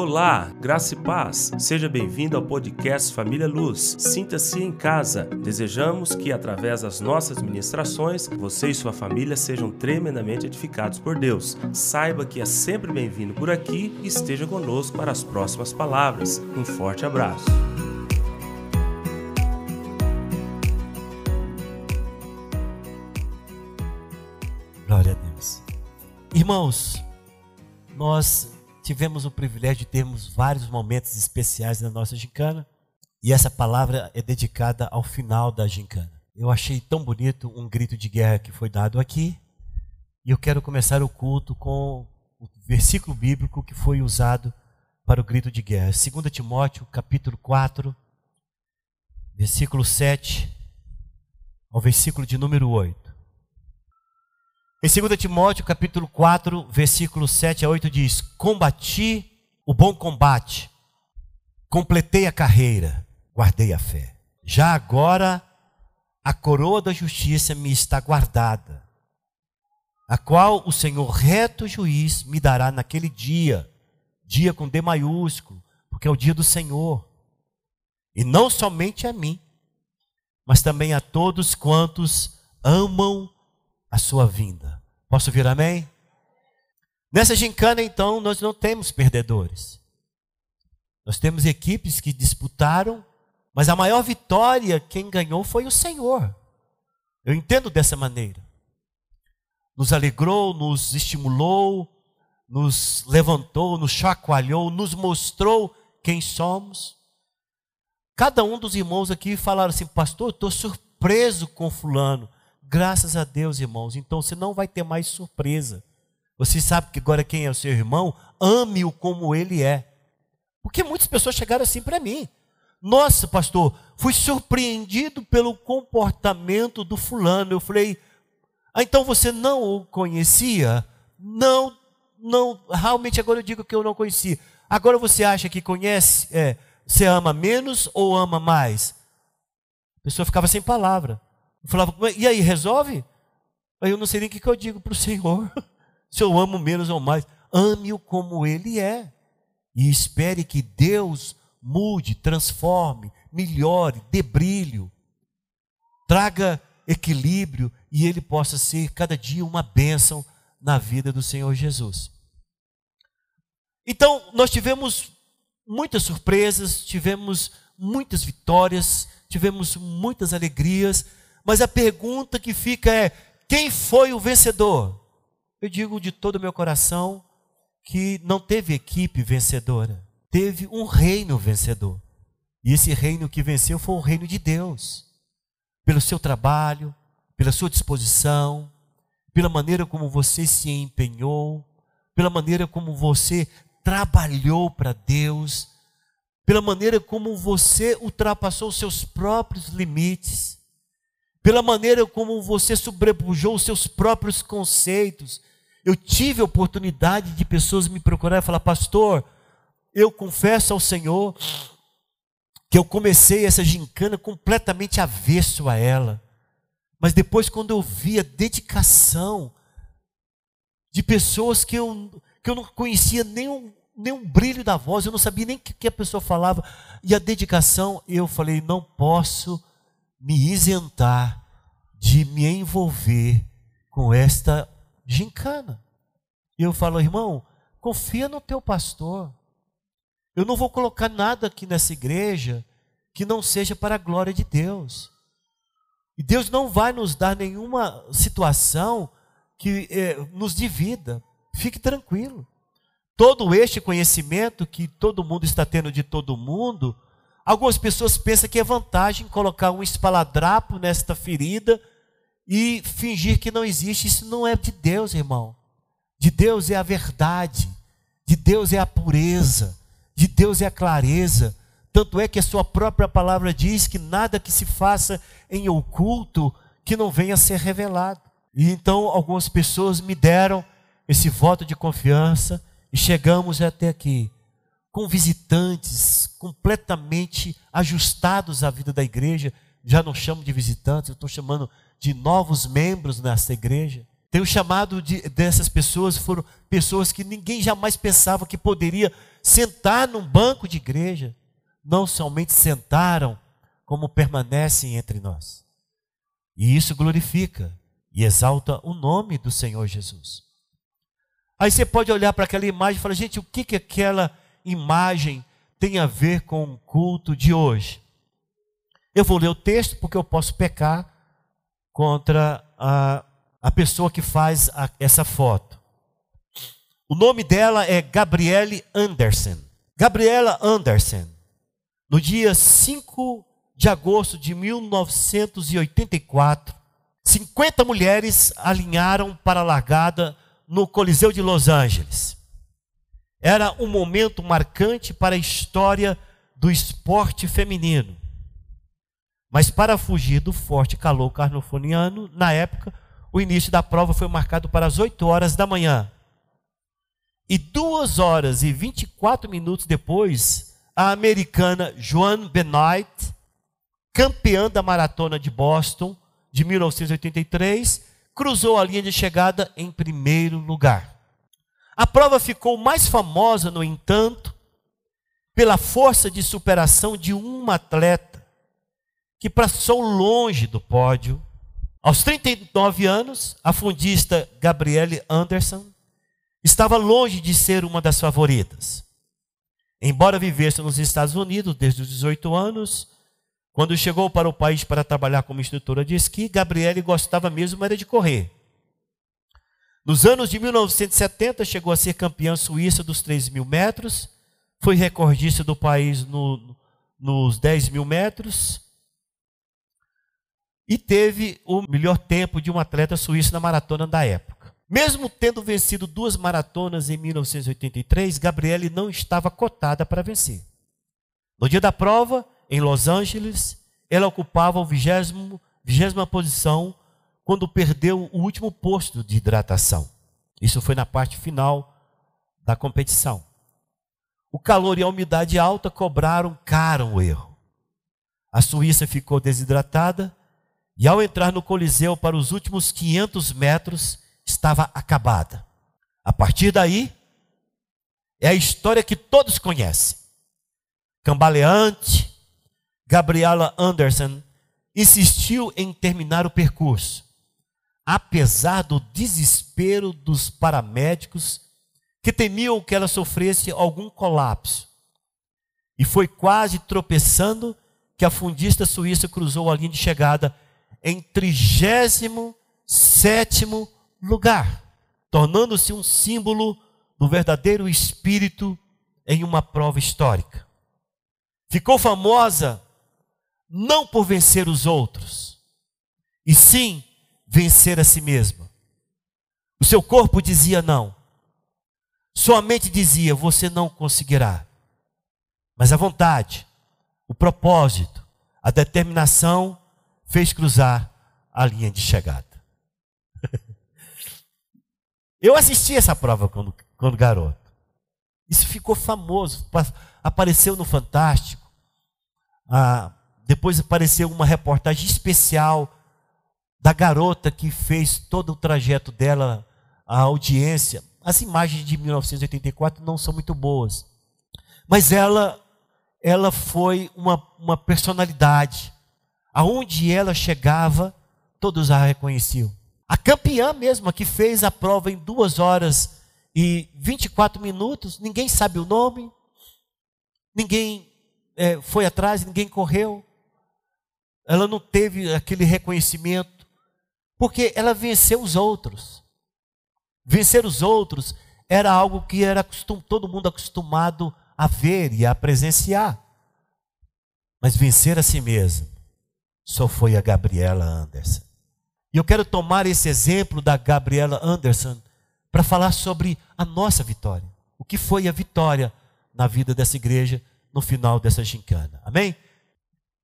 Olá, graça e paz. Seja bem-vindo ao podcast Família Luz. Sinta-se em casa. Desejamos que, através das nossas ministrações, você e sua família sejam tremendamente edificados por Deus. Saiba que é sempre bem-vindo por aqui e esteja conosco para as próximas palavras. Um forte abraço. Glória a Deus. Irmãos, nós tivemos o privilégio de termos vários momentos especiais na nossa gincana. E essa palavra é dedicada ao final da gincana. Eu achei tão bonito um grito de guerra que foi dado aqui. E eu quero começar o culto com o versículo bíblico que foi usado para o grito de guerra. 2 Timóteo, capítulo 4, versículo 7 ao versículo de número 8. Em 2 Timóteo, capítulo 4, versículo 7 a 8 diz: Combati o bom combate, completei a carreira, guardei a fé. Já agora a coroa da justiça me está guardada, a qual o Senhor reto juiz me dará naquele dia, dia com D maiúsculo, porque é o dia do Senhor. E não somente a mim, mas também a todos quantos amam a sua vinda. Posso ouvir amém? Nessa gincana, então, nós não temos perdedores. Nós temos equipes que disputaram, mas a maior vitória, quem ganhou foi o Senhor. Eu entendo dessa maneira. Nos alegrou, nos estimulou, nos levantou, nos chacoalhou, nos mostrou quem somos. Cada um dos irmãos aqui falaram assim, pastor, estou surpreso com fulano. Graças a Deus, irmãos. Então você não vai ter mais surpresa. Você sabe que agora quem é o seu irmão, ame-o como ele é. Porque muitas pessoas chegaram assim para mim. Nossa, pastor, fui surpreendido pelo comportamento do fulano. Eu falei, ah, então você não o conhecia? Não, não, realmente agora eu digo que eu não conhecia. Agora você acha que conhece, é, você ama menos ou ama mais? A pessoa ficava sem palavra. Eu falava, e aí, resolve? Aí eu não sei nem o que eu digo para o Senhor. Se eu amo menos ou mais, ame-o como ele é. E espere que Deus mude, transforme, melhore, dê brilho, traga equilíbrio e ele possa ser cada dia uma bênção na vida do Senhor Jesus. Então, nós tivemos muitas surpresas, tivemos muitas vitórias, tivemos muitas alegrias, mas a pergunta que fica é: quem foi o vencedor? Eu digo de todo o meu coração que não teve equipe vencedora, teve um reino vencedor. E esse reino que venceu foi o reino de Deus. Pelo seu trabalho, pela sua disposição, pela maneira como você se empenhou, pela maneira como você trabalhou para Deus, pela maneira como você ultrapassou os seus próprios limites pela maneira como você sobrepujou os seus próprios conceitos. Eu tive a oportunidade de pessoas me procurar e falar, pastor, eu confesso ao Senhor que eu comecei essa gincana completamente avesso a ela. Mas depois, quando eu vi a dedicação de pessoas que eu, que eu não conhecia nem um, nem um brilho da voz, eu não sabia nem o que, que a pessoa falava, e a dedicação, eu falei, não posso me isentar de me envolver com esta gincana. E eu falo, irmão, confia no teu pastor. Eu não vou colocar nada aqui nessa igreja que não seja para a glória de Deus. E Deus não vai nos dar nenhuma situação que eh, nos divida. Fique tranquilo. Todo este conhecimento que todo mundo está tendo de todo mundo, Algumas pessoas pensam que é vantagem colocar um espaladrapo nesta ferida e fingir que não existe. Isso não é de Deus, irmão. De Deus é a verdade, de Deus é a pureza, de Deus é a clareza. Tanto é que a sua própria palavra diz que nada que se faça em oculto que não venha a ser revelado. E então algumas pessoas me deram esse voto de confiança e chegamos até aqui com visitantes completamente ajustados à vida da igreja. Já não chamo de visitantes, eu estou chamando de novos membros nessa igreja. Tem o chamado de, dessas pessoas, foram pessoas que ninguém jamais pensava que poderia sentar num banco de igreja. Não somente sentaram, como permanecem entre nós. E isso glorifica e exalta o nome do Senhor Jesus. Aí você pode olhar para aquela imagem e falar, gente, o que, que aquela imagem tem a ver com o culto de hoje? Eu vou ler o texto porque eu posso pecar contra a, a pessoa que faz a, essa foto. O nome dela é Gabriele Anderson. Gabriela Anderson, no dia 5 de agosto de 1984, 50 mulheres alinharam para a largada no Coliseu de Los Angeles. Era um momento marcante para a história do esporte feminino. Mas para fugir do forte calor carnofoniano, na época, o início da prova foi marcado para as 8 horas da manhã. E duas horas e 24 minutos depois, a americana Joan Benoit, campeã da maratona de Boston de 1983, cruzou a linha de chegada em primeiro lugar. A prova ficou mais famosa, no entanto, pela força de superação de uma atleta que passou longe do pódio. Aos 39 anos, a fundista Gabrielle Anderson estava longe de ser uma das favoritas. Embora vivesse nos Estados Unidos desde os 18 anos, quando chegou para o país para trabalhar como instrutora de esqui, Gabriele gostava mesmo era de correr. Nos anos de 1970, chegou a ser campeã suíça dos 3 mil metros, foi recordista do país no, nos 10 mil metros e teve o melhor tempo de um atleta suíço na maratona da época. Mesmo tendo vencido duas maratonas em 1983, Gabriele não estava cotada para vencer. No dia da prova, em Los Angeles, ela ocupava a vigésima posição quando perdeu o último posto de hidratação. Isso foi na parte final da competição. O calor e a umidade alta cobraram caro o erro. A Suíça ficou desidratada e, ao entrar no Coliseu para os últimos 500 metros, estava acabada. A partir daí, é a história que todos conhecem. Cambaleante, Gabriela Anderson insistiu em terminar o percurso, apesar do desespero dos paramédicos que temiam que ela sofresse algum colapso. E foi quase tropeçando que a fundista suíça cruzou a linha de chegada em 37 lugar, tornando-se um símbolo do verdadeiro espírito em uma prova histórica. Ficou famosa não por vencer os outros, e sim vencer a si mesma. O seu corpo dizia não, sua mente dizia você não conseguirá, mas a vontade, o propósito, a determinação fez cruzar a linha de chegada. Eu assisti essa prova quando, quando garoto. Isso ficou famoso, apareceu no Fantástico. Ah, depois apareceu uma reportagem especial da garota que fez todo o trajeto dela, a audiência. As imagens de 1984 não são muito boas. Mas ela ela foi uma, uma personalidade. Aonde ela chegava, todos a reconheciam. A campeã mesma, que fez a prova em duas horas e 24 minutos, ninguém sabe o nome, ninguém é, foi atrás, ninguém correu ela não teve aquele reconhecimento, porque ela venceu os outros. Vencer os outros era algo que era todo mundo acostumado a ver e a presenciar. Mas vencer a si mesmo só foi a Gabriela Anderson. E eu quero tomar esse exemplo da Gabriela Anderson para falar sobre a nossa vitória. O que foi a vitória na vida dessa igreja no final dessa gincana. Amém?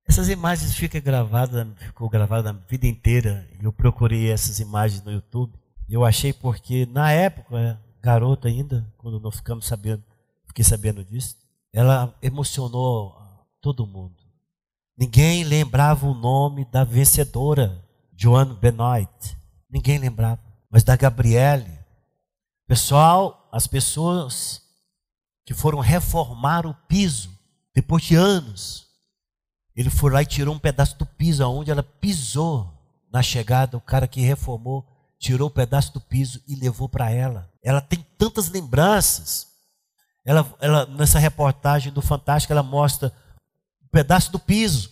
Essas imagens ficam gravadas, ficou gravada a vida inteira. Eu procurei essas imagens no YouTube. Eu achei porque na época, garota ainda, quando nós ficamos sabendo, fiquei sabendo disso, ela emocionou todo mundo. Ninguém lembrava o nome da vencedora, Joan Benoit. Ninguém lembrava. mas da Gabriele. Pessoal, as pessoas que foram reformar o piso, depois de anos, ele foi lá e tirou um pedaço do piso, aonde ela pisou na chegada, o cara que reformou, tirou o um pedaço do piso e levou para ela. Ela tem tantas lembranças. Ela, ela, nessa reportagem do Fantástico, ela mostra um pedaço do piso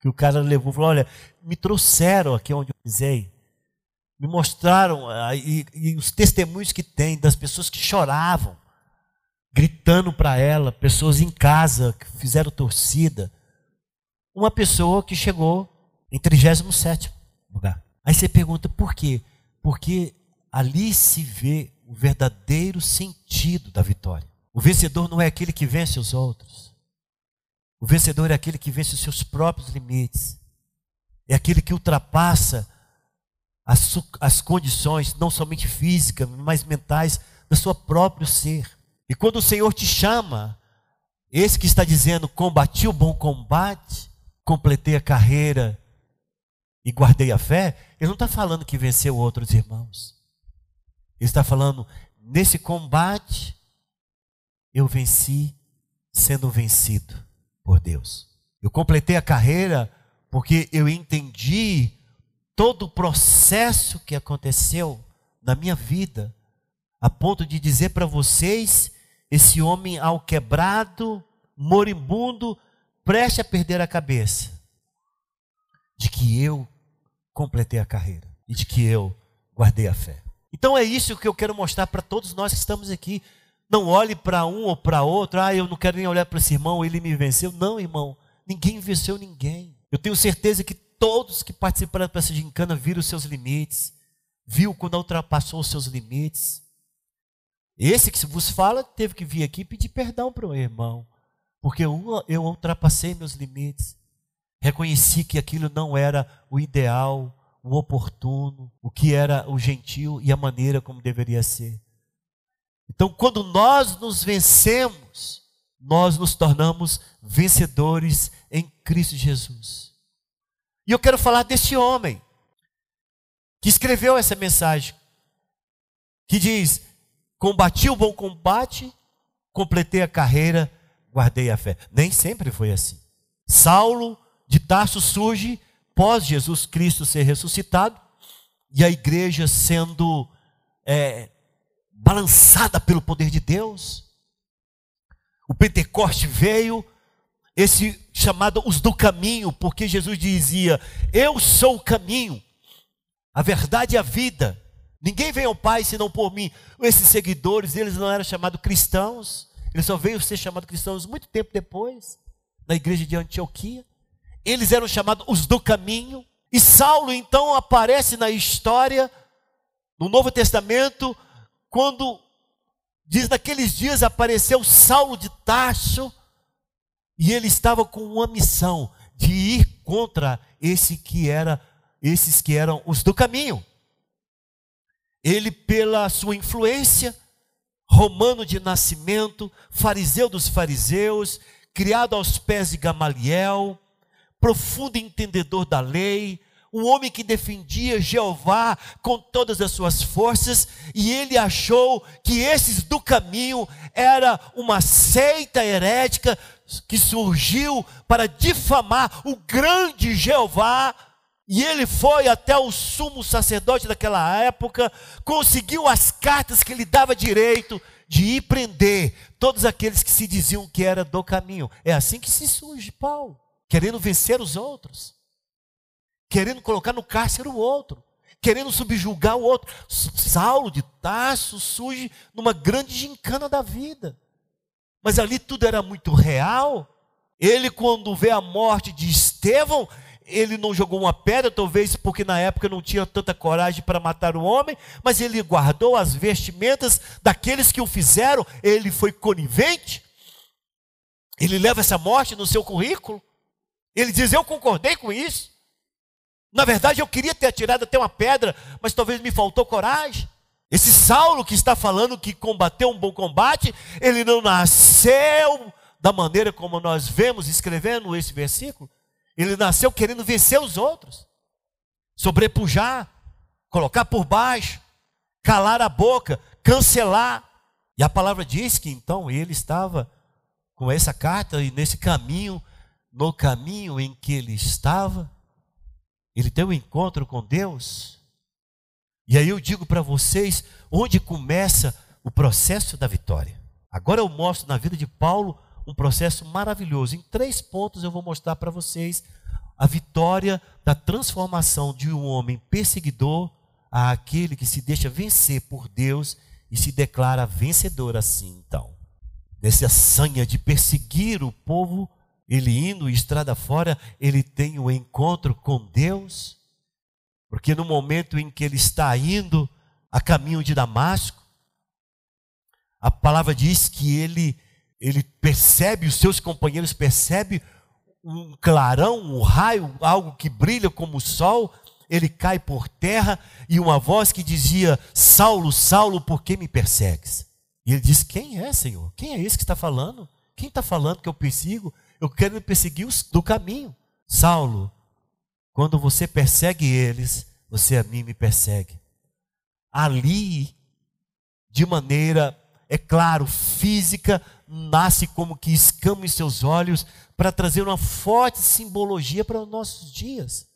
que o cara levou. Falou: Olha, me trouxeram aqui onde eu pisei me mostraram ah, e, e os testemunhos que tem das pessoas que choravam, gritando para ela, pessoas em casa que fizeram torcida. Uma pessoa que chegou em 37 lugar. Aí você pergunta por quê? Porque ali se vê o verdadeiro sentido da vitória. O vencedor não é aquele que vence os outros. O vencedor é aquele que vence os seus próprios limites. É aquele que ultrapassa as, as condições, não somente físicas, mas mentais, do seu próprio ser. E quando o Senhor te chama, esse que está dizendo: combati o bom combate, completei a carreira e guardei a fé, ele não está falando que venceu outros irmãos. Ele está falando: nesse combate, eu venci sendo vencido por Deus. Eu completei a carreira porque eu entendi todo o processo que aconteceu na minha vida, a ponto de dizer para vocês: esse homem ao quebrado, moribundo, preste a perder a cabeça, de que eu completei a carreira e de que eu guardei a fé. Então é isso que eu quero mostrar para todos nós que estamos aqui. Não olhe para um ou para outro, ah, eu não quero nem olhar para esse irmão, ele me venceu. Não, irmão, ninguém venceu ninguém. Eu tenho certeza que todos que participaram dessa gincana viram os seus limites, viu quando ultrapassou os seus limites. Esse que vos fala teve que vir aqui pedir perdão para o irmão, porque eu, eu ultrapassei meus limites, reconheci que aquilo não era o ideal, o oportuno, o que era o gentil e a maneira como deveria ser. Então, quando nós nos vencemos, nós nos tornamos vencedores em Cristo Jesus. E eu quero falar desse homem que escreveu essa mensagem, que diz: Combati o bom combate, completei a carreira, guardei a fé. Nem sempre foi assim. Saulo de Tarso surge pós Jesus Cristo ser ressuscitado e a igreja sendo é, balançada pelo poder de Deus. O Pentecoste veio, esse chamado os do caminho, porque Jesus dizia: Eu sou o caminho, a verdade e a vida. Ninguém vem ao Pai senão por mim. Esses seguidores, eles não eram chamados cristãos, eles só veio ser chamados cristãos muito tempo depois, na igreja de Antioquia. Eles eram chamados os do caminho. E Saulo então aparece na história, no Novo Testamento, quando diz naqueles dias apareceu Saulo de Tarso e ele estava com uma missão de ir contra esse que era esses que eram os do caminho. Ele pela sua influência, romano de nascimento, fariseu dos fariseus, criado aos pés de Gamaliel, profundo entendedor da lei, um homem que defendia Jeová com todas as suas forças, e ele achou que esses do caminho era uma seita herética que surgiu para difamar o grande Jeová, e ele foi até o sumo sacerdote daquela época, conseguiu as cartas que lhe dava direito de ir prender todos aqueles que se diziam que era do caminho. É assim que se surge Paulo, querendo vencer os outros, querendo colocar no cárcere o outro, querendo subjugar o outro. Saulo de Tarso surge numa grande gincana da vida. Mas ali tudo era muito real. Ele, quando vê a morte de Estevão, ele não jogou uma pedra, talvez porque na época não tinha tanta coragem para matar o homem, mas ele guardou as vestimentas daqueles que o fizeram, ele foi conivente. Ele leva essa morte no seu currículo. Ele diz: Eu concordei com isso. Na verdade, eu queria ter atirado até uma pedra, mas talvez me faltou coragem. Esse Saulo que está falando que combateu um bom combate, ele não nasceu da maneira como nós vemos escrevendo esse versículo. Ele nasceu querendo vencer os outros, sobrepujar, colocar por baixo, calar a boca, cancelar. E a palavra diz que então ele estava com essa carta e nesse caminho, no caminho em que ele estava, ele tem um encontro com Deus. E aí eu digo para vocês onde começa o processo da vitória. Agora eu mostro na vida de Paulo um processo maravilhoso. Em três pontos eu vou mostrar para vocês a vitória da transformação de um homem perseguidor a aquele que se deixa vencer por Deus e se declara vencedor assim, então. Nessa sanha de perseguir o povo, ele indo estrada fora, ele tem o encontro com Deus, porque no momento em que ele está indo a caminho de Damasco, a palavra diz que ele ele percebe, os seus companheiros percebem um clarão, um raio, algo que brilha como o sol, ele cai por terra e uma voz que dizia: Saulo, Saulo, por que me persegues? E ele diz: Quem é, Senhor? Quem é esse que está falando? Quem está falando que eu persigo? Eu quero perseguir os do caminho. Saulo, quando você persegue eles, você a mim me persegue. Ali, de maneira, é claro, física, nasce como que escama em seus olhos para trazer uma forte simbologia para os nossos dias.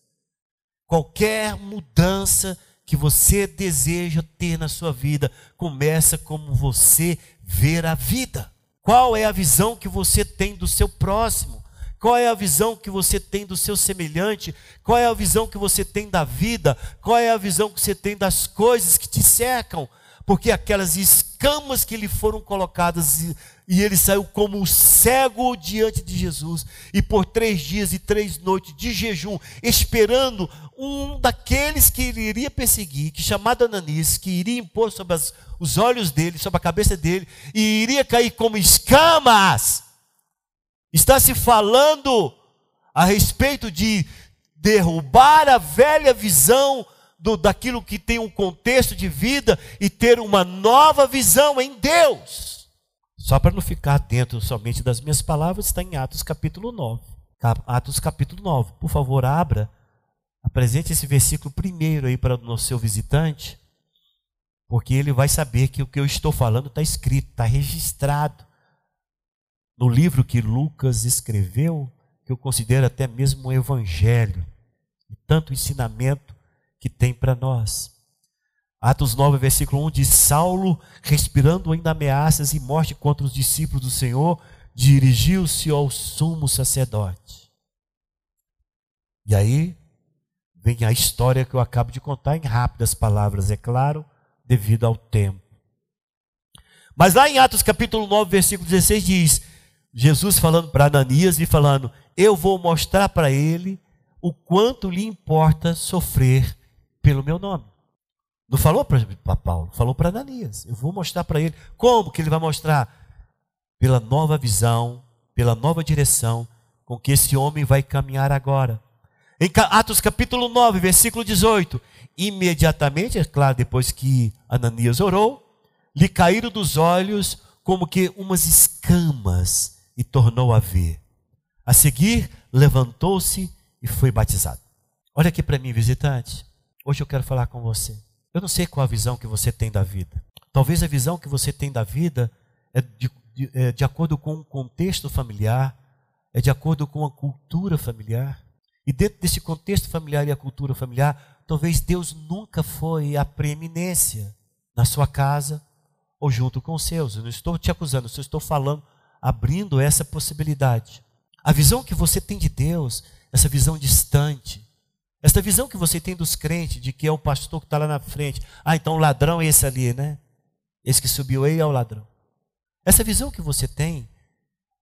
Qualquer mudança que você deseja ter na sua vida começa como você ver a vida. Qual é a visão que você tem do seu próximo? Qual é a visão que você tem do seu semelhante? Qual é a visão que você tem da vida? Qual é a visão que você tem das coisas que te cercam? Porque aquelas escamas que lhe foram colocadas e ele saiu como cego diante de Jesus, e por três dias e três noites de jejum, esperando um daqueles que ele iria perseguir, que chamado Ananias, que iria impor sobre as, os olhos dele, sobre a cabeça dele, e iria cair como escamas. Está se falando a respeito de derrubar a velha visão do, daquilo que tem um contexto de vida e ter uma nova visão em Deus. Só para não ficar atento somente das minhas palavras, está em Atos capítulo 9. Atos capítulo 9. Por favor, abra. Apresente esse versículo primeiro aí para o seu visitante, porque ele vai saber que o que eu estou falando está escrito, está registrado no livro que Lucas escreveu, que eu considero até mesmo um evangelho, e tanto ensinamento que tem para nós. Atos 9, versículo 1 diz: Saulo, respirando ainda ameaças e morte contra os discípulos do Senhor, dirigiu-se ao sumo sacerdote. E aí vem a história que eu acabo de contar em rápidas palavras, é claro, devido ao tempo. Mas lá em Atos capítulo 9, versículo 16 diz: Jesus falando para Ananias e falando: Eu vou mostrar para ele o quanto lhe importa sofrer pelo meu nome. Não falou para Paulo, falou para Ananias. Eu vou mostrar para ele. Como que ele vai mostrar? Pela nova visão, pela nova direção com que esse homem vai caminhar agora. Em Atos capítulo 9, versículo 18. Imediatamente, é claro, depois que Ananias orou, lhe caíram dos olhos como que umas escamas e tornou a ver. A seguir, levantou-se e foi batizado. Olha aqui para mim, visitante. Hoje eu quero falar com você. Eu não sei qual a visão que você tem da vida. Talvez a visão que você tem da vida é de, de, é de acordo com o um contexto familiar, é de acordo com a cultura familiar. E dentro desse contexto familiar e a cultura familiar, talvez Deus nunca foi a preeminência na sua casa ou junto com os seus. Eu não estou te acusando, eu estou falando, abrindo essa possibilidade. A visão que você tem de Deus, essa visão distante, esta visão que você tem dos crentes, de que é o pastor que está lá na frente. Ah, então o ladrão é esse ali, né? Esse que subiu aí é o ladrão. Essa visão que você tem,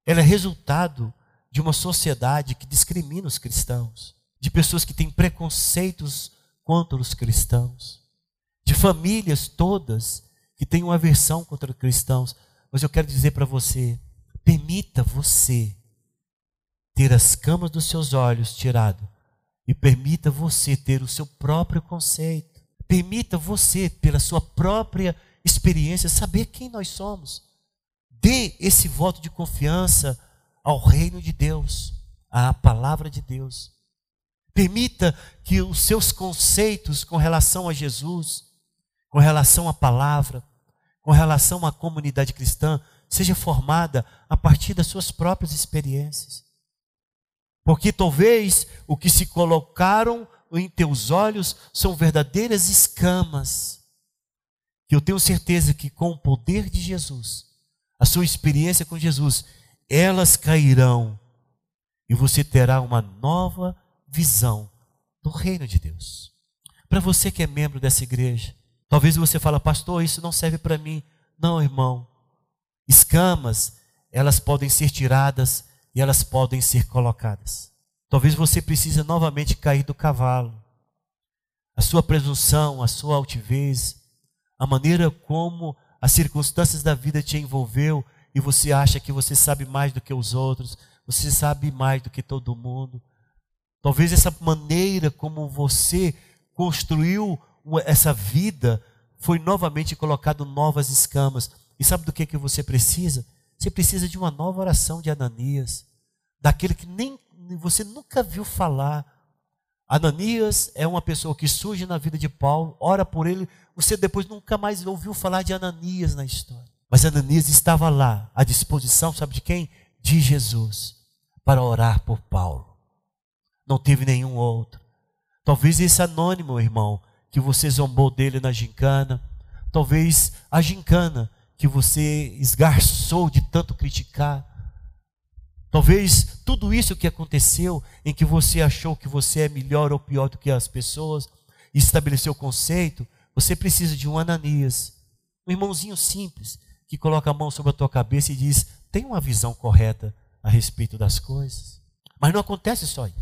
ela é resultado de uma sociedade que discrimina os cristãos, de pessoas que têm preconceitos contra os cristãos, de famílias todas que têm uma aversão contra os cristãos. Mas eu quero dizer para você, permita você ter as camas dos seus olhos tirado e permita você ter o seu próprio conceito. Permita você, pela sua própria experiência, saber quem nós somos. Dê esse voto de confiança ao reino de Deus, à palavra de Deus. Permita que os seus conceitos com relação a Jesus, com relação à palavra, com relação à comunidade cristã, seja formada a partir das suas próprias experiências. Porque talvez o que se colocaram em teus olhos são verdadeiras escamas. Que eu tenho certeza que com o poder de Jesus, a sua experiência com Jesus, elas cairão e você terá uma nova visão do reino de Deus. Para você que é membro dessa igreja, talvez você fale, pastor, isso não serve para mim. Não, irmão. Escamas, elas podem ser tiradas e elas podem ser colocadas. Talvez você precise novamente cair do cavalo. A sua presunção, a sua altivez, a maneira como as circunstâncias da vida te envolveu e você acha que você sabe mais do que os outros, você sabe mais do que todo mundo. Talvez essa maneira como você construiu essa vida foi novamente colocado novas escamas. E sabe do que que você precisa? Você precisa de uma nova oração de Ananias, daquele que nem você nunca viu falar. Ananias é uma pessoa que surge na vida de Paulo, ora por ele, você depois nunca mais ouviu falar de Ananias na história. Mas Ananias estava lá, à disposição, sabe de quem? De Jesus, para orar por Paulo. Não teve nenhum outro. Talvez esse anônimo, irmão, que você zombou dele na gincana, talvez a gincana que você esgarçou de tanto criticar, talvez tudo isso que aconteceu em que você achou que você é melhor ou pior do que as pessoas, estabeleceu o conceito, você precisa de um Ananias, um irmãozinho simples, que coloca a mão sobre a tua cabeça e diz: tem uma visão correta a respeito das coisas. Mas não acontece só aí.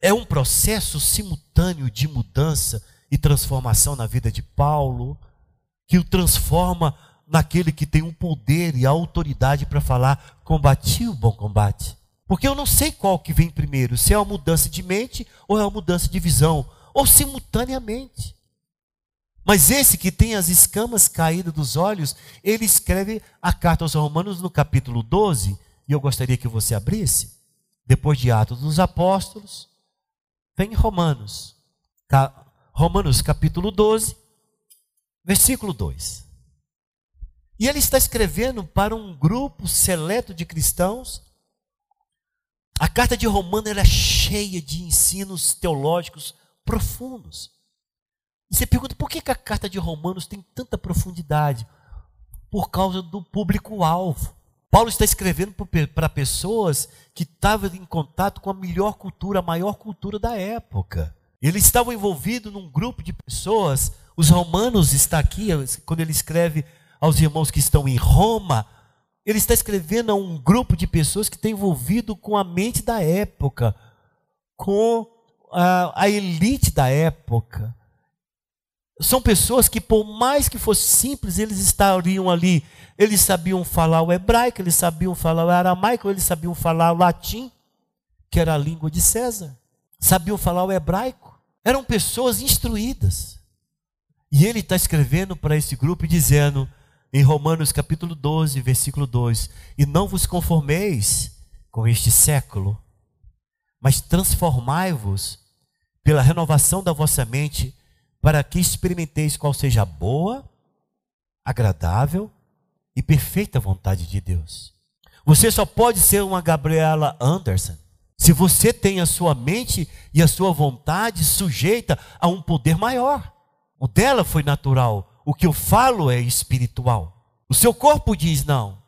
É um processo simultâneo de mudança e transformação na vida de Paulo, que o transforma naquele que tem o um poder e a autoridade para falar: combati o bom combate. Porque eu não sei qual que vem primeiro, se é uma mudança de mente ou é uma mudança de visão, ou simultaneamente. Mas esse que tem as escamas caídas dos olhos, ele escreve a carta aos Romanos no capítulo 12, e eu gostaria que você abrisse, depois de Atos dos Apóstolos, vem Romanos, Romanos capítulo 12, versículo 2. E ele está escrevendo para um grupo seleto de cristãos. A carta de Romanos é cheia de ensinos teológicos profundos. Você pergunta por que, a carta de Romanos tem tanta profundidade? Por causa do público-alvo. Paulo está escrevendo para pessoas que estavam em contato com a melhor cultura, a maior cultura da época. Ele estava envolvido num grupo de pessoas. Os romanos está aqui quando ele escreve aos irmãos que estão em Roma. Ele está escrevendo a um grupo de pessoas que está envolvido com a mente da época, com a, a elite da época. São pessoas que, por mais que fosse simples, eles estariam ali. Eles sabiam falar o hebraico, eles sabiam falar o aramaico, eles sabiam falar o latim, que era a língua de César. Sabiam falar o hebraico. Eram pessoas instruídas. E ele está escrevendo para esse grupo dizendo, em Romanos capítulo 12, versículo 2: E não vos conformeis com este século, mas transformai-vos pela renovação da vossa mente para que experimenteis qual seja a boa, agradável e perfeita vontade de Deus. Você só pode ser uma Gabriela Anderson se você tem a sua mente e a sua vontade sujeita a um poder maior. O dela foi natural, o que eu falo é espiritual. O seu corpo diz não.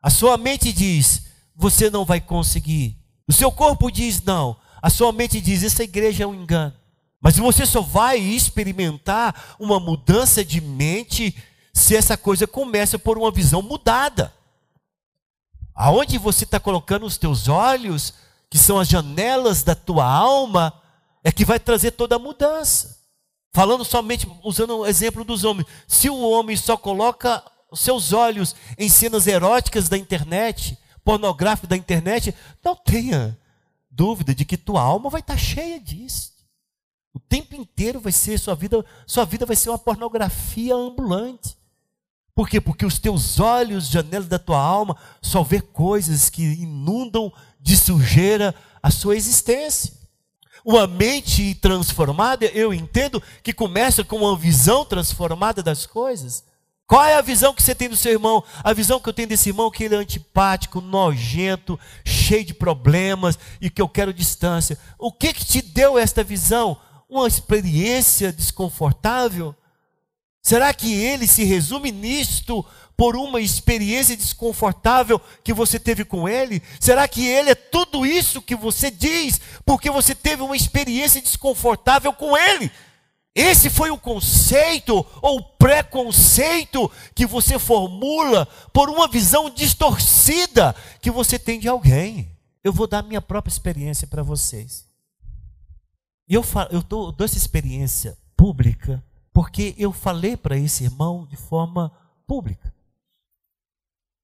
A sua mente diz, você não vai conseguir. O seu corpo diz não. A sua mente diz, essa igreja é um engano. Mas você só vai experimentar uma mudança de mente se essa coisa começa por uma visão mudada. Aonde você está colocando os teus olhos, que são as janelas da tua alma, é que vai trazer toda a mudança. Falando somente, usando o exemplo dos homens. Se o homem só coloca os seus olhos em cenas eróticas da internet, pornográficas da internet, não tenha dúvida de que tua alma vai estar cheia disso. O tempo inteiro vai ser sua vida, sua vida vai ser uma pornografia ambulante. Por quê? Porque os teus olhos, janelas da tua alma, só vê coisas que inundam de sujeira a sua existência. Uma mente transformada, eu entendo que começa com uma visão transformada das coisas. Qual é a visão que você tem do seu irmão? A visão que eu tenho desse irmão que ele é antipático, nojento, cheio de problemas e que eu quero distância. O que que te deu esta visão? Uma experiência desconfortável? Será que ele se resume nisto por uma experiência desconfortável que você teve com ele? Será que ele é tudo isso que você diz porque você teve uma experiência desconfortável com ele? Esse foi o conceito ou preconceito que você formula por uma visão distorcida que você tem de alguém. Eu vou dar minha própria experiência para vocês. E eu, eu dou, dou essa experiência pública porque eu falei para esse irmão de forma pública.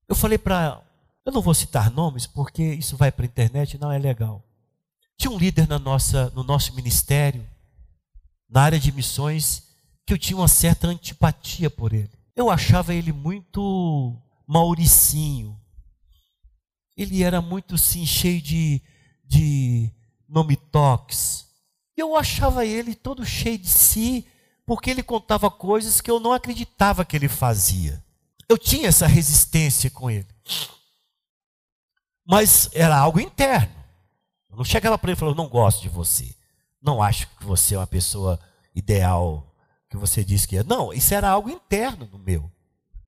Eu falei para. Eu não vou citar nomes porque isso vai para a internet não é legal. Tinha um líder na nossa, no nosso ministério na área de missões que eu tinha uma certa antipatia por ele. Eu achava ele muito mauricinho. Ele era muito sim cheio de, de nome toques. Eu achava ele todo cheio de si, porque ele contava coisas que eu não acreditava que ele fazia. Eu tinha essa resistência com ele. Mas era algo interno. Eu não chegava para ele e falava, não gosto de você não acho que você é uma pessoa ideal, que você diz que é. Não, isso era algo interno no meu.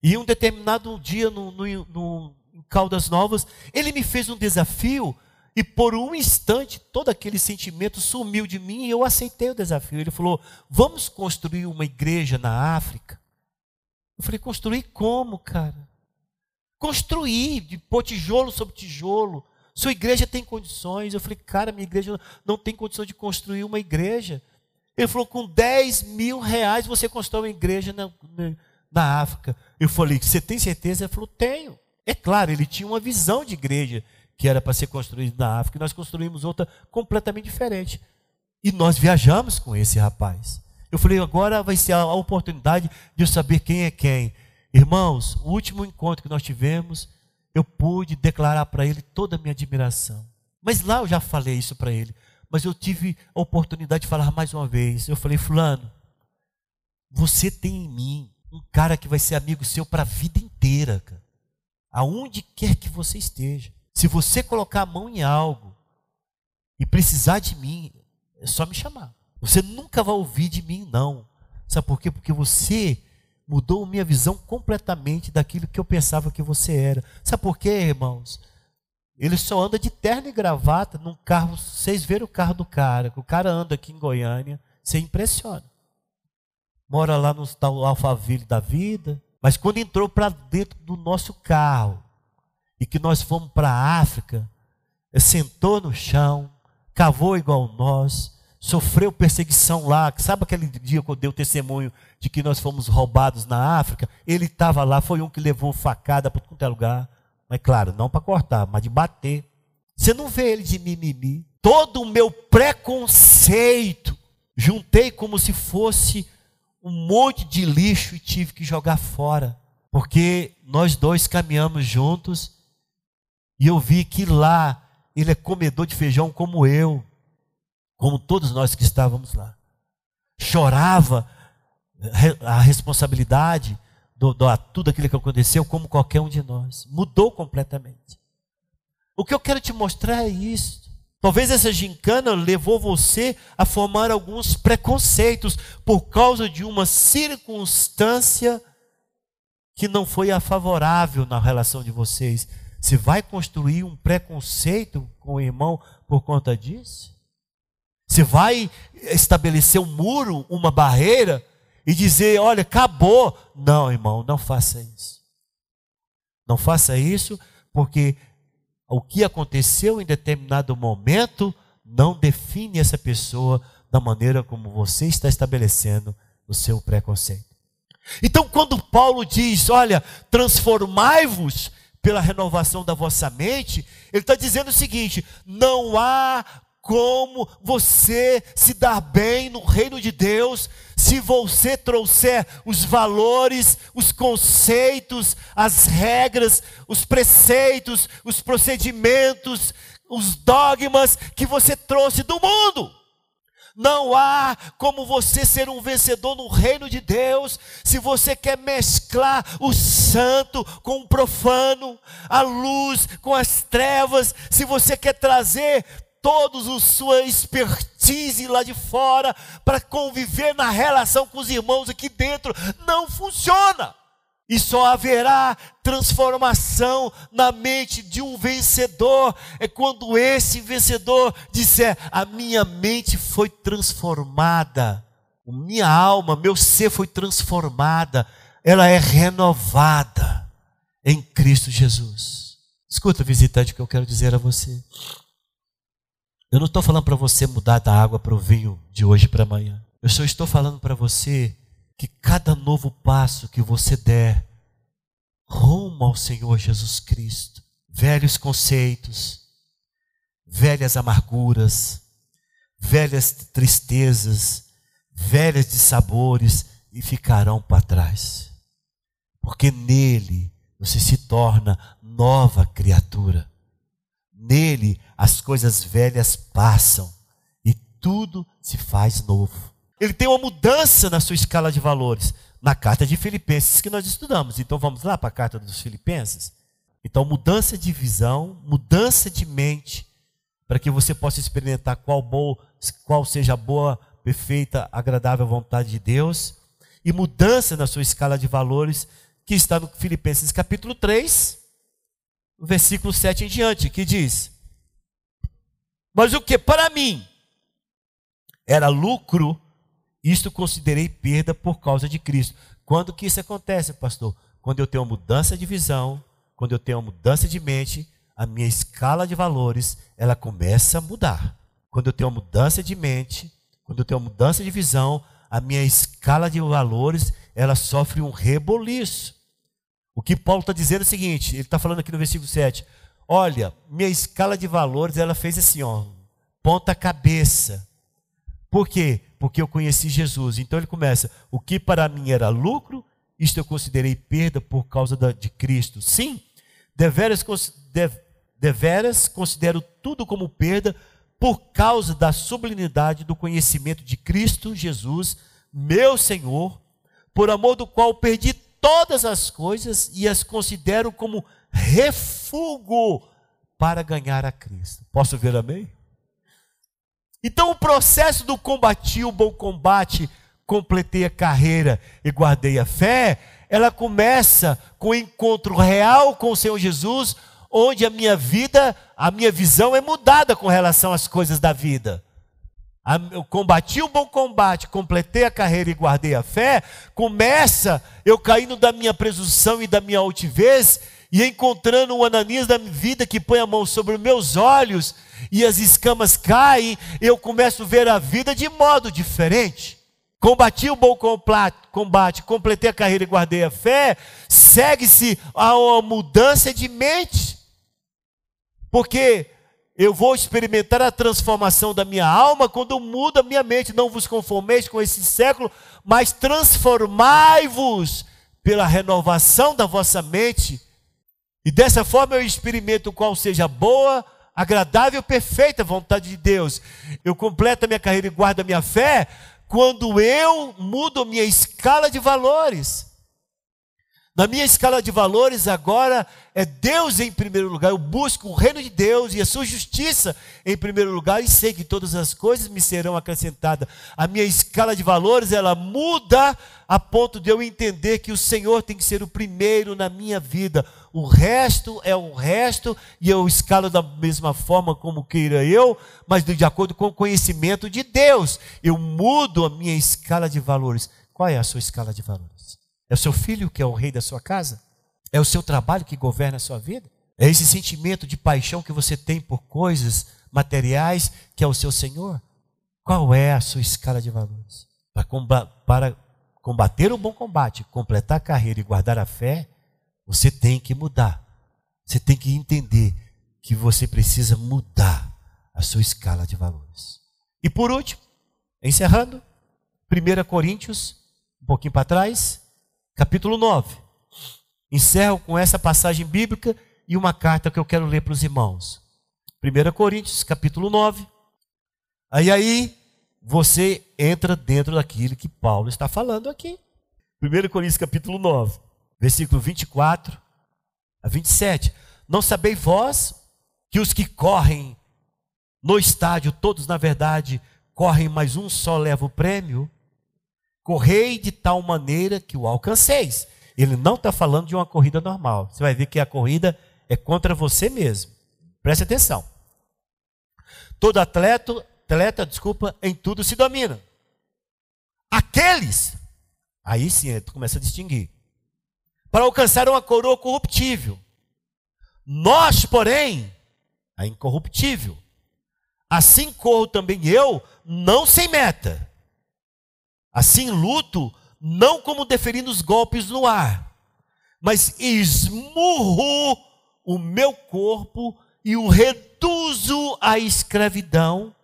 E um determinado dia no, no, no, em Caldas Novas, ele me fez um desafio e por um instante todo aquele sentimento sumiu de mim e eu aceitei o desafio. Ele falou: Vamos construir uma igreja na África. Eu falei: Construir como, cara? Construir, de pôr tijolo sobre tijolo sua igreja tem condições. Eu falei, cara, minha igreja não tem condições de construir uma igreja. Ele falou, com 10 mil reais você constrói uma igreja na, na, na África. Eu falei, você tem certeza? Ele falou, tenho. É claro, ele tinha uma visão de igreja que era para ser construída na África, e nós construímos outra completamente diferente. E nós viajamos com esse rapaz. Eu falei, agora vai ser a oportunidade de eu saber quem é quem. Irmãos, o último encontro que nós tivemos, eu pude declarar para ele toda a minha admiração. Mas lá eu já falei isso para ele. Mas eu tive a oportunidade de falar mais uma vez. Eu falei, Fulano, você tem em mim um cara que vai ser amigo seu para a vida inteira, cara. Aonde quer que você esteja. Se você colocar a mão em algo e precisar de mim, é só me chamar. Você nunca vai ouvir de mim, não. Sabe por quê? Porque você mudou minha visão completamente daquilo que eu pensava que você era. Sabe por quê, irmãos? Ele só anda de terno e gravata num carro. Vocês viram o carro do cara, o cara anda aqui em Goiânia, você impressiona. Mora lá no tal Alphaville da vida, mas quando entrou para dentro do nosso carro e que nós fomos para a África, sentou no chão, cavou igual nós, sofreu perseguição lá. Sabe aquele dia que eu dei o testemunho de que nós fomos roubados na África? Ele estava lá, foi um que levou facada para todo lugar. Mas claro, não para cortar, mas de bater. Você não vê ele de mimimi. Todo o meu preconceito, juntei como se fosse um monte de lixo e tive que jogar fora. Porque nós dois caminhamos juntos e eu vi que lá ele é comedor de feijão como eu como todos nós que estávamos lá. Chorava a responsabilidade do, do, tudo aquilo que aconteceu, como qualquer um de nós. Mudou completamente. O que eu quero te mostrar é isso. Talvez essa gincana levou você a formar alguns preconceitos por causa de uma circunstância que não foi a favorável na relação de vocês. Você vai construir um preconceito com o irmão por conta disso? Você vai estabelecer um muro, uma barreira e dizer: olha, acabou. Não, irmão, não faça isso. Não faça isso, porque o que aconteceu em determinado momento não define essa pessoa da maneira como você está estabelecendo o seu preconceito. Então, quando Paulo diz: olha, transformai-vos pela renovação da vossa mente, ele está dizendo o seguinte: não há como você se dar bem no reino de Deus se você trouxer os valores, os conceitos, as regras, os preceitos, os procedimentos, os dogmas que você trouxe do mundo. Não há como você ser um vencedor no reino de Deus se você quer mesclar o santo com o profano, a luz com as trevas, se você quer trazer todos a sua expertise lá de fora para conviver na relação com os irmãos aqui dentro. Não funciona. E só haverá transformação na mente de um vencedor é quando esse vencedor disser: A minha mente foi transformada, minha alma, meu ser foi transformada, ela é renovada em Cristo Jesus. Escuta, visitante, o que eu quero dizer a você. Eu não estou falando para você mudar da água para o vinho de hoje para amanhã. Eu só estou falando para você que cada novo passo que você der rumo ao Senhor Jesus Cristo, velhos conceitos, velhas amarguras, velhas tristezas, velhas dissabores e ficarão para trás. Porque nele você se torna nova criatura. Nele as coisas velhas passam e tudo se faz novo. Ele tem uma mudança na sua escala de valores. Na carta de Filipenses que nós estudamos. Então vamos lá para a carta dos Filipenses. Então, mudança de visão, mudança de mente, para que você possa experimentar qual, boa, qual seja a boa, perfeita, agradável vontade de Deus. E mudança na sua escala de valores, que está no Filipenses capítulo 3, versículo 7 em diante, que diz: Mas o que para mim era lucro isto considerei perda por causa de Cristo. Quando que isso acontece, pastor? Quando eu tenho uma mudança de visão, quando eu tenho uma mudança de mente, a minha escala de valores, ela começa a mudar. Quando eu tenho uma mudança de mente, quando eu tenho uma mudança de visão, a minha escala de valores, ela sofre um reboliço. O que Paulo está dizendo é o seguinte, ele está falando aqui no versículo 7, olha, minha escala de valores, ela fez assim, ó, ponta cabeça. Por quê? porque eu conheci Jesus. Então ele começa: o que para mim era lucro, isto eu considerei perda por causa da, de Cristo. Sim, deveras, de, deveras considero tudo como perda por causa da sublimidade do conhecimento de Cristo Jesus, meu Senhor, por amor do qual perdi todas as coisas e as considero como refúgio para ganhar a Cristo. Posso ver amém? Então, o processo do combati o bom combate, completei a carreira e guardei a fé, ela começa com o encontro real com o Senhor Jesus, onde a minha vida, a minha visão é mudada com relação às coisas da vida. Eu combati o bom combate, completei a carreira e guardei a fé. Começa eu caindo da minha presunção e da minha altivez e encontrando o Ananias da vida que põe a mão sobre meus olhos e as escamas caem, eu começo a ver a vida de modo diferente. Combati o bom combate, completei a carreira e guardei a fé, segue-se a uma mudança de mente. Porque eu vou experimentar a transformação da minha alma quando muda a minha mente. Não vos conformeis com esse século, mas transformai-vos pela renovação da vossa mente. E dessa forma eu experimento qual seja boa, agradável perfeita vontade de Deus. Eu completo a minha carreira e guardo a minha fé quando eu mudo a minha escala de valores. Na minha escala de valores agora é Deus em primeiro lugar. Eu busco o reino de Deus e a sua justiça em primeiro lugar e sei que todas as coisas me serão acrescentadas. A minha escala de valores ela muda a ponto de eu entender que o Senhor tem que ser o primeiro na minha vida. O resto é o resto e eu escalo da mesma forma como queira eu, mas de acordo com o conhecimento de Deus. Eu mudo a minha escala de valores. Qual é a sua escala de valores? É o seu filho que é o rei da sua casa? É o seu trabalho que governa a sua vida? É esse sentimento de paixão que você tem por coisas materiais que é o seu Senhor? Qual é a sua escala de valores? Para combater o bom combate, completar a carreira e guardar a fé, você tem que mudar. Você tem que entender que você precisa mudar a sua escala de valores. E por último, encerrando, 1 Coríntios, um pouquinho para trás, capítulo 9. Encerro com essa passagem bíblica e uma carta que eu quero ler para os irmãos. 1 Coríntios, capítulo 9. Aí aí, você entra dentro daquilo que Paulo está falando aqui. 1 Coríntios capítulo 9, versículo 24 a 27. Não sabeis vós que os que correm no estádio, todos na verdade correm, mas um só leva o prêmio? Correi de tal maneira que o alcanceis. Ele não está falando de uma corrida normal. Você vai ver que a corrida é contra você mesmo. Preste atenção. Todo atleta, atleta, desculpa, em tudo se domina. Aqueles, aí sim, tu começa a distinguir. Para alcançar uma coroa corruptível. Nós, porém, a incorruptível. Assim corro também eu, não sem meta. Assim luto, não como deferindo os golpes no ar, mas esmurro o meu corpo e o reduzo à escravidão,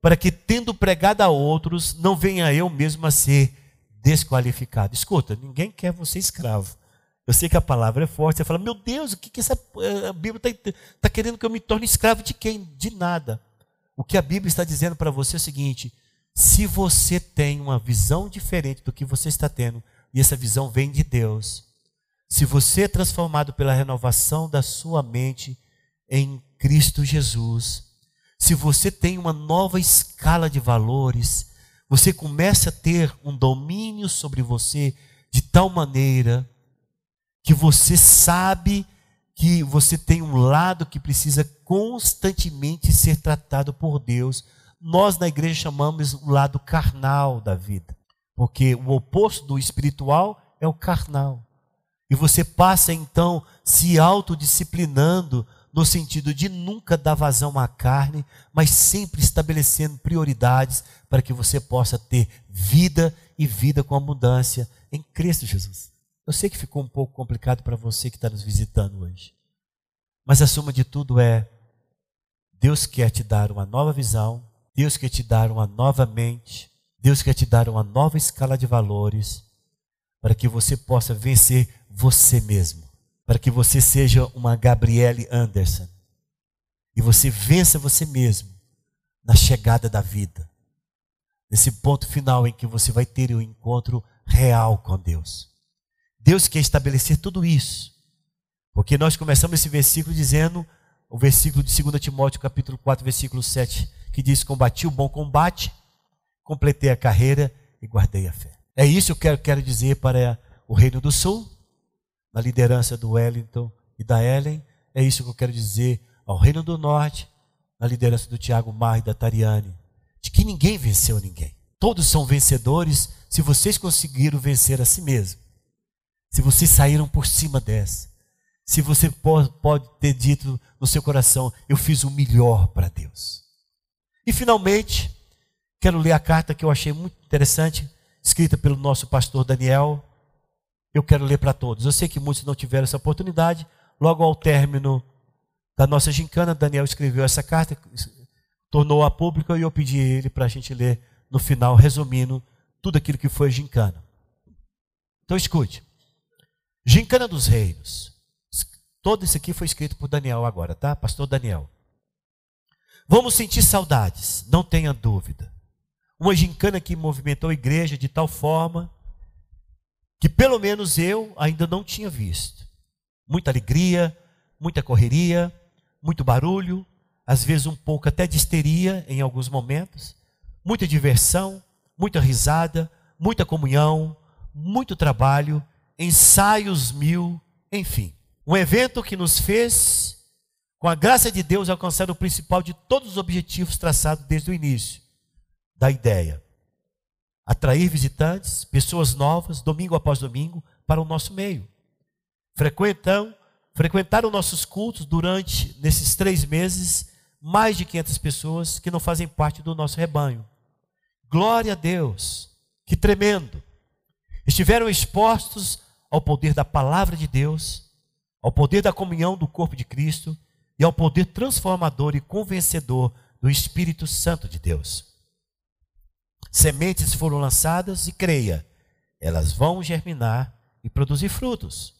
para que, tendo pregado a outros, não venha eu mesmo a ser desqualificado. Escuta, ninguém quer você escravo. Eu sei que a palavra é forte. Você fala, meu Deus, o que, que essa eh, a Bíblia está tá querendo que eu me torne escravo de quem? De nada. O que a Bíblia está dizendo para você é o seguinte: se você tem uma visão diferente do que você está tendo, e essa visão vem de Deus, se você é transformado pela renovação da sua mente em Cristo Jesus, se você tem uma nova escala de valores, você começa a ter um domínio sobre você de tal maneira que você sabe que você tem um lado que precisa constantemente ser tratado por Deus. Nós na igreja chamamos o lado carnal da vida, porque o oposto do espiritual é o carnal. E você passa então se autodisciplinando no sentido de nunca dar vazão à carne, mas sempre estabelecendo prioridades para que você possa ter vida e vida com abundância em Cristo Jesus. Eu sei que ficou um pouco complicado para você que está nos visitando hoje, mas a soma de tudo é: Deus quer te dar uma nova visão, Deus quer te dar uma nova mente, Deus quer te dar uma nova escala de valores, para que você possa vencer você mesmo, para que você seja uma Gabriele Anderson e você vença você mesmo na chegada da vida, nesse ponto final em que você vai ter o um encontro real com Deus. Deus quer estabelecer tudo isso, porque nós começamos esse versículo dizendo, o versículo de 2 Timóteo, capítulo 4, versículo 7, que diz: Combati o bom combate, completei a carreira e guardei a fé. É isso que eu quero, dizer para o Reino do Sul, na liderança do Wellington e da Ellen. É isso que eu quero dizer ao Reino do Norte, na liderança do Tiago Mar e da Tariane, de que ninguém venceu ninguém. Todos são vencedores se vocês conseguiram vencer a si mesmo. Se vocês saíram por cima dessa. Se você pode ter dito no seu coração, eu fiz o melhor para Deus. E finalmente, quero ler a carta que eu achei muito interessante, escrita pelo nosso pastor Daniel, eu quero ler para todos. Eu sei que muitos não tiveram essa oportunidade. Logo ao término da nossa gincana, Daniel escreveu essa carta, tornou-a pública e eu pedi a ele para a gente ler no final, resumindo tudo aquilo que foi a gincana. Então escute. Gincana dos Reinos. Todo isso aqui foi escrito por Daniel agora, tá? Pastor Daniel. Vamos sentir saudades, não tenha dúvida. Uma gincana que movimentou a igreja de tal forma que pelo menos eu ainda não tinha visto. Muita alegria, muita correria, muito barulho, às vezes um pouco até de histeria em alguns momentos, muita diversão, muita risada, muita comunhão, muito trabalho, ensaios mil, enfim. Um evento que nos fez, com a graça de Deus, alcançar o principal de todos os objetivos traçados desde o início da ideia atrair visitantes, pessoas novas, domingo após domingo, para o nosso meio. Frequentam, frequentaram nossos cultos durante, nesses três meses, mais de 500 pessoas que não fazem parte do nosso rebanho. Glória a Deus, que tremendo. Estiveram expostos ao poder da palavra de Deus, ao poder da comunhão do corpo de Cristo e ao poder transformador e convencedor do Espírito Santo de Deus. Sementes foram lançadas e creia, elas vão germinar e produzir frutos.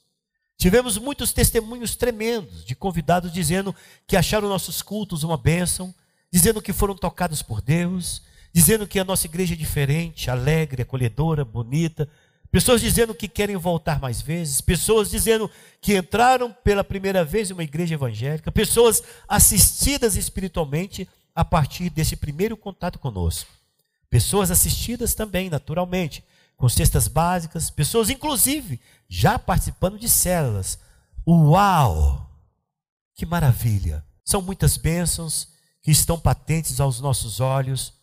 Tivemos muitos testemunhos tremendos de convidados dizendo que acharam nossos cultos uma bênção, dizendo que foram tocados por Deus, dizendo que a nossa igreja é diferente, alegre, acolhedora, bonita. Pessoas dizendo que querem voltar mais vezes, pessoas dizendo que entraram pela primeira vez em uma igreja evangélica, pessoas assistidas espiritualmente a partir desse primeiro contato conosco. Pessoas assistidas também, naturalmente, com cestas básicas, pessoas, inclusive, já participando de células. Uau! Que maravilha! São muitas bênçãos que estão patentes aos nossos olhos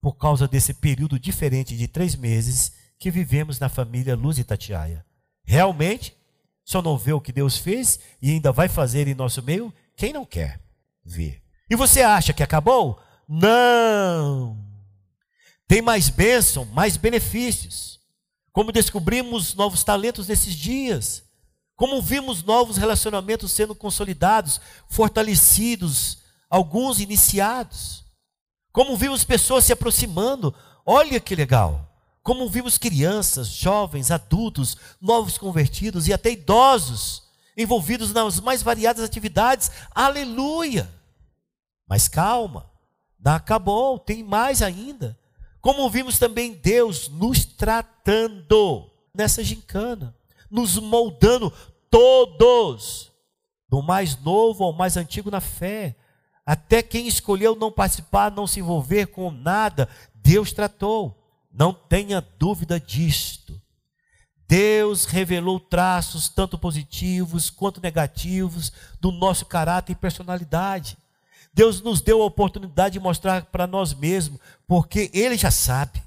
por causa desse período diferente de três meses que vivemos na família Luz Itatiaia. Realmente, só não vê o que Deus fez e ainda vai fazer em nosso meio quem não quer ver. E você acha que acabou? Não! Tem mais bênção, mais benefícios. Como descobrimos novos talentos nesses dias. Como vimos novos relacionamentos sendo consolidados, fortalecidos, alguns iniciados. Como vimos pessoas se aproximando. Olha que legal. Como vimos crianças, jovens, adultos, novos convertidos e até idosos envolvidos nas mais variadas atividades. Aleluia! Mas calma, não acabou, tem mais ainda. Como vimos também Deus nos tratando nessa gincana, nos moldando todos, do mais novo ao mais antigo na fé. Até quem escolheu não participar, não se envolver com nada, Deus tratou. Não tenha dúvida disto. Deus revelou traços tanto positivos quanto negativos do nosso caráter e personalidade. Deus nos deu a oportunidade de mostrar para nós mesmos, porque Ele já sabe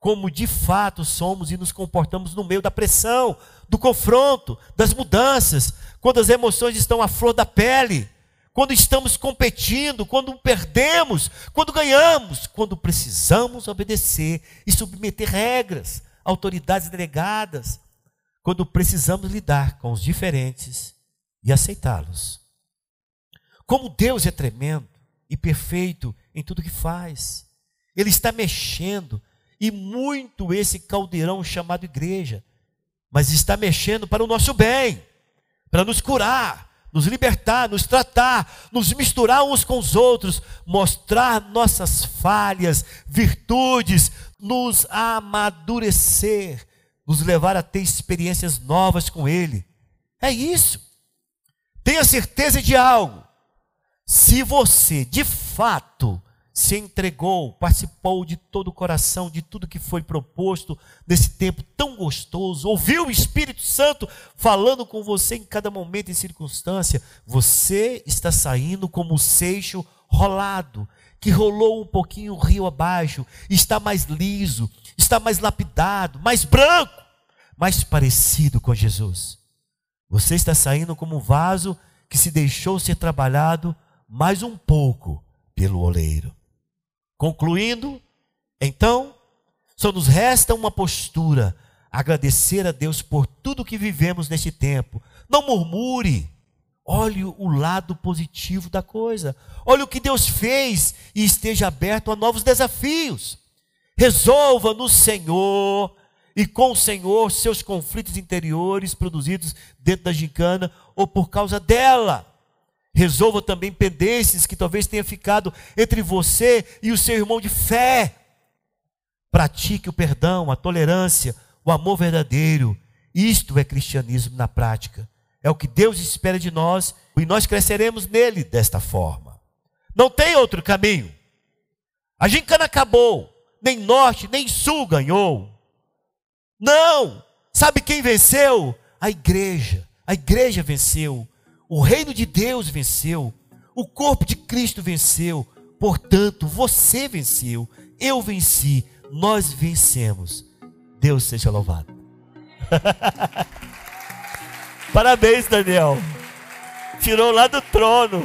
como de fato somos e nos comportamos no meio da pressão, do confronto, das mudanças, quando as emoções estão à flor da pele, quando estamos competindo, quando perdemos, quando ganhamos, quando precisamos obedecer e submeter regras, autoridades delegadas, quando precisamos lidar com os diferentes e aceitá-los. Como Deus é tremendo e perfeito em tudo que faz. Ele está mexendo e muito esse caldeirão chamado igreja, mas está mexendo para o nosso bem, para nos curar, nos libertar, nos tratar, nos misturar uns com os outros, mostrar nossas falhas, virtudes, nos amadurecer, nos levar a ter experiências novas com Ele. É isso. Tenha certeza de algo. Se você, de fato, se entregou, participou de todo o coração de tudo que foi proposto nesse tempo tão gostoso, ouviu o Espírito Santo falando com você em cada momento e circunstância, você está saindo como o seixo rolado, que rolou um pouquinho o rio abaixo, está mais liso, está mais lapidado, mais branco, mais parecido com Jesus. Você está saindo como um vaso que se deixou ser trabalhado mais um pouco pelo oleiro. Concluindo, então, só nos resta uma postura, agradecer a Deus por tudo que vivemos neste tempo. Não murmure. Olhe o lado positivo da coisa. Olhe o que Deus fez e esteja aberto a novos desafios. Resolva no Senhor e com o Senhor seus conflitos interiores produzidos dentro da gincana ou por causa dela. Resolva também pendências que talvez tenha ficado entre você e o seu irmão de fé. Pratique o perdão, a tolerância, o amor verdadeiro. Isto é cristianismo na prática. É o que Deus espera de nós e nós cresceremos nele desta forma. Não tem outro caminho. A gincana acabou. Nem norte, nem sul ganhou. Não! Sabe quem venceu? A igreja. A igreja venceu. O reino de Deus venceu, o corpo de Cristo venceu, portanto, você venceu, eu venci, nós vencemos. Deus seja louvado. Parabéns, Daniel. Tirou lá do trono.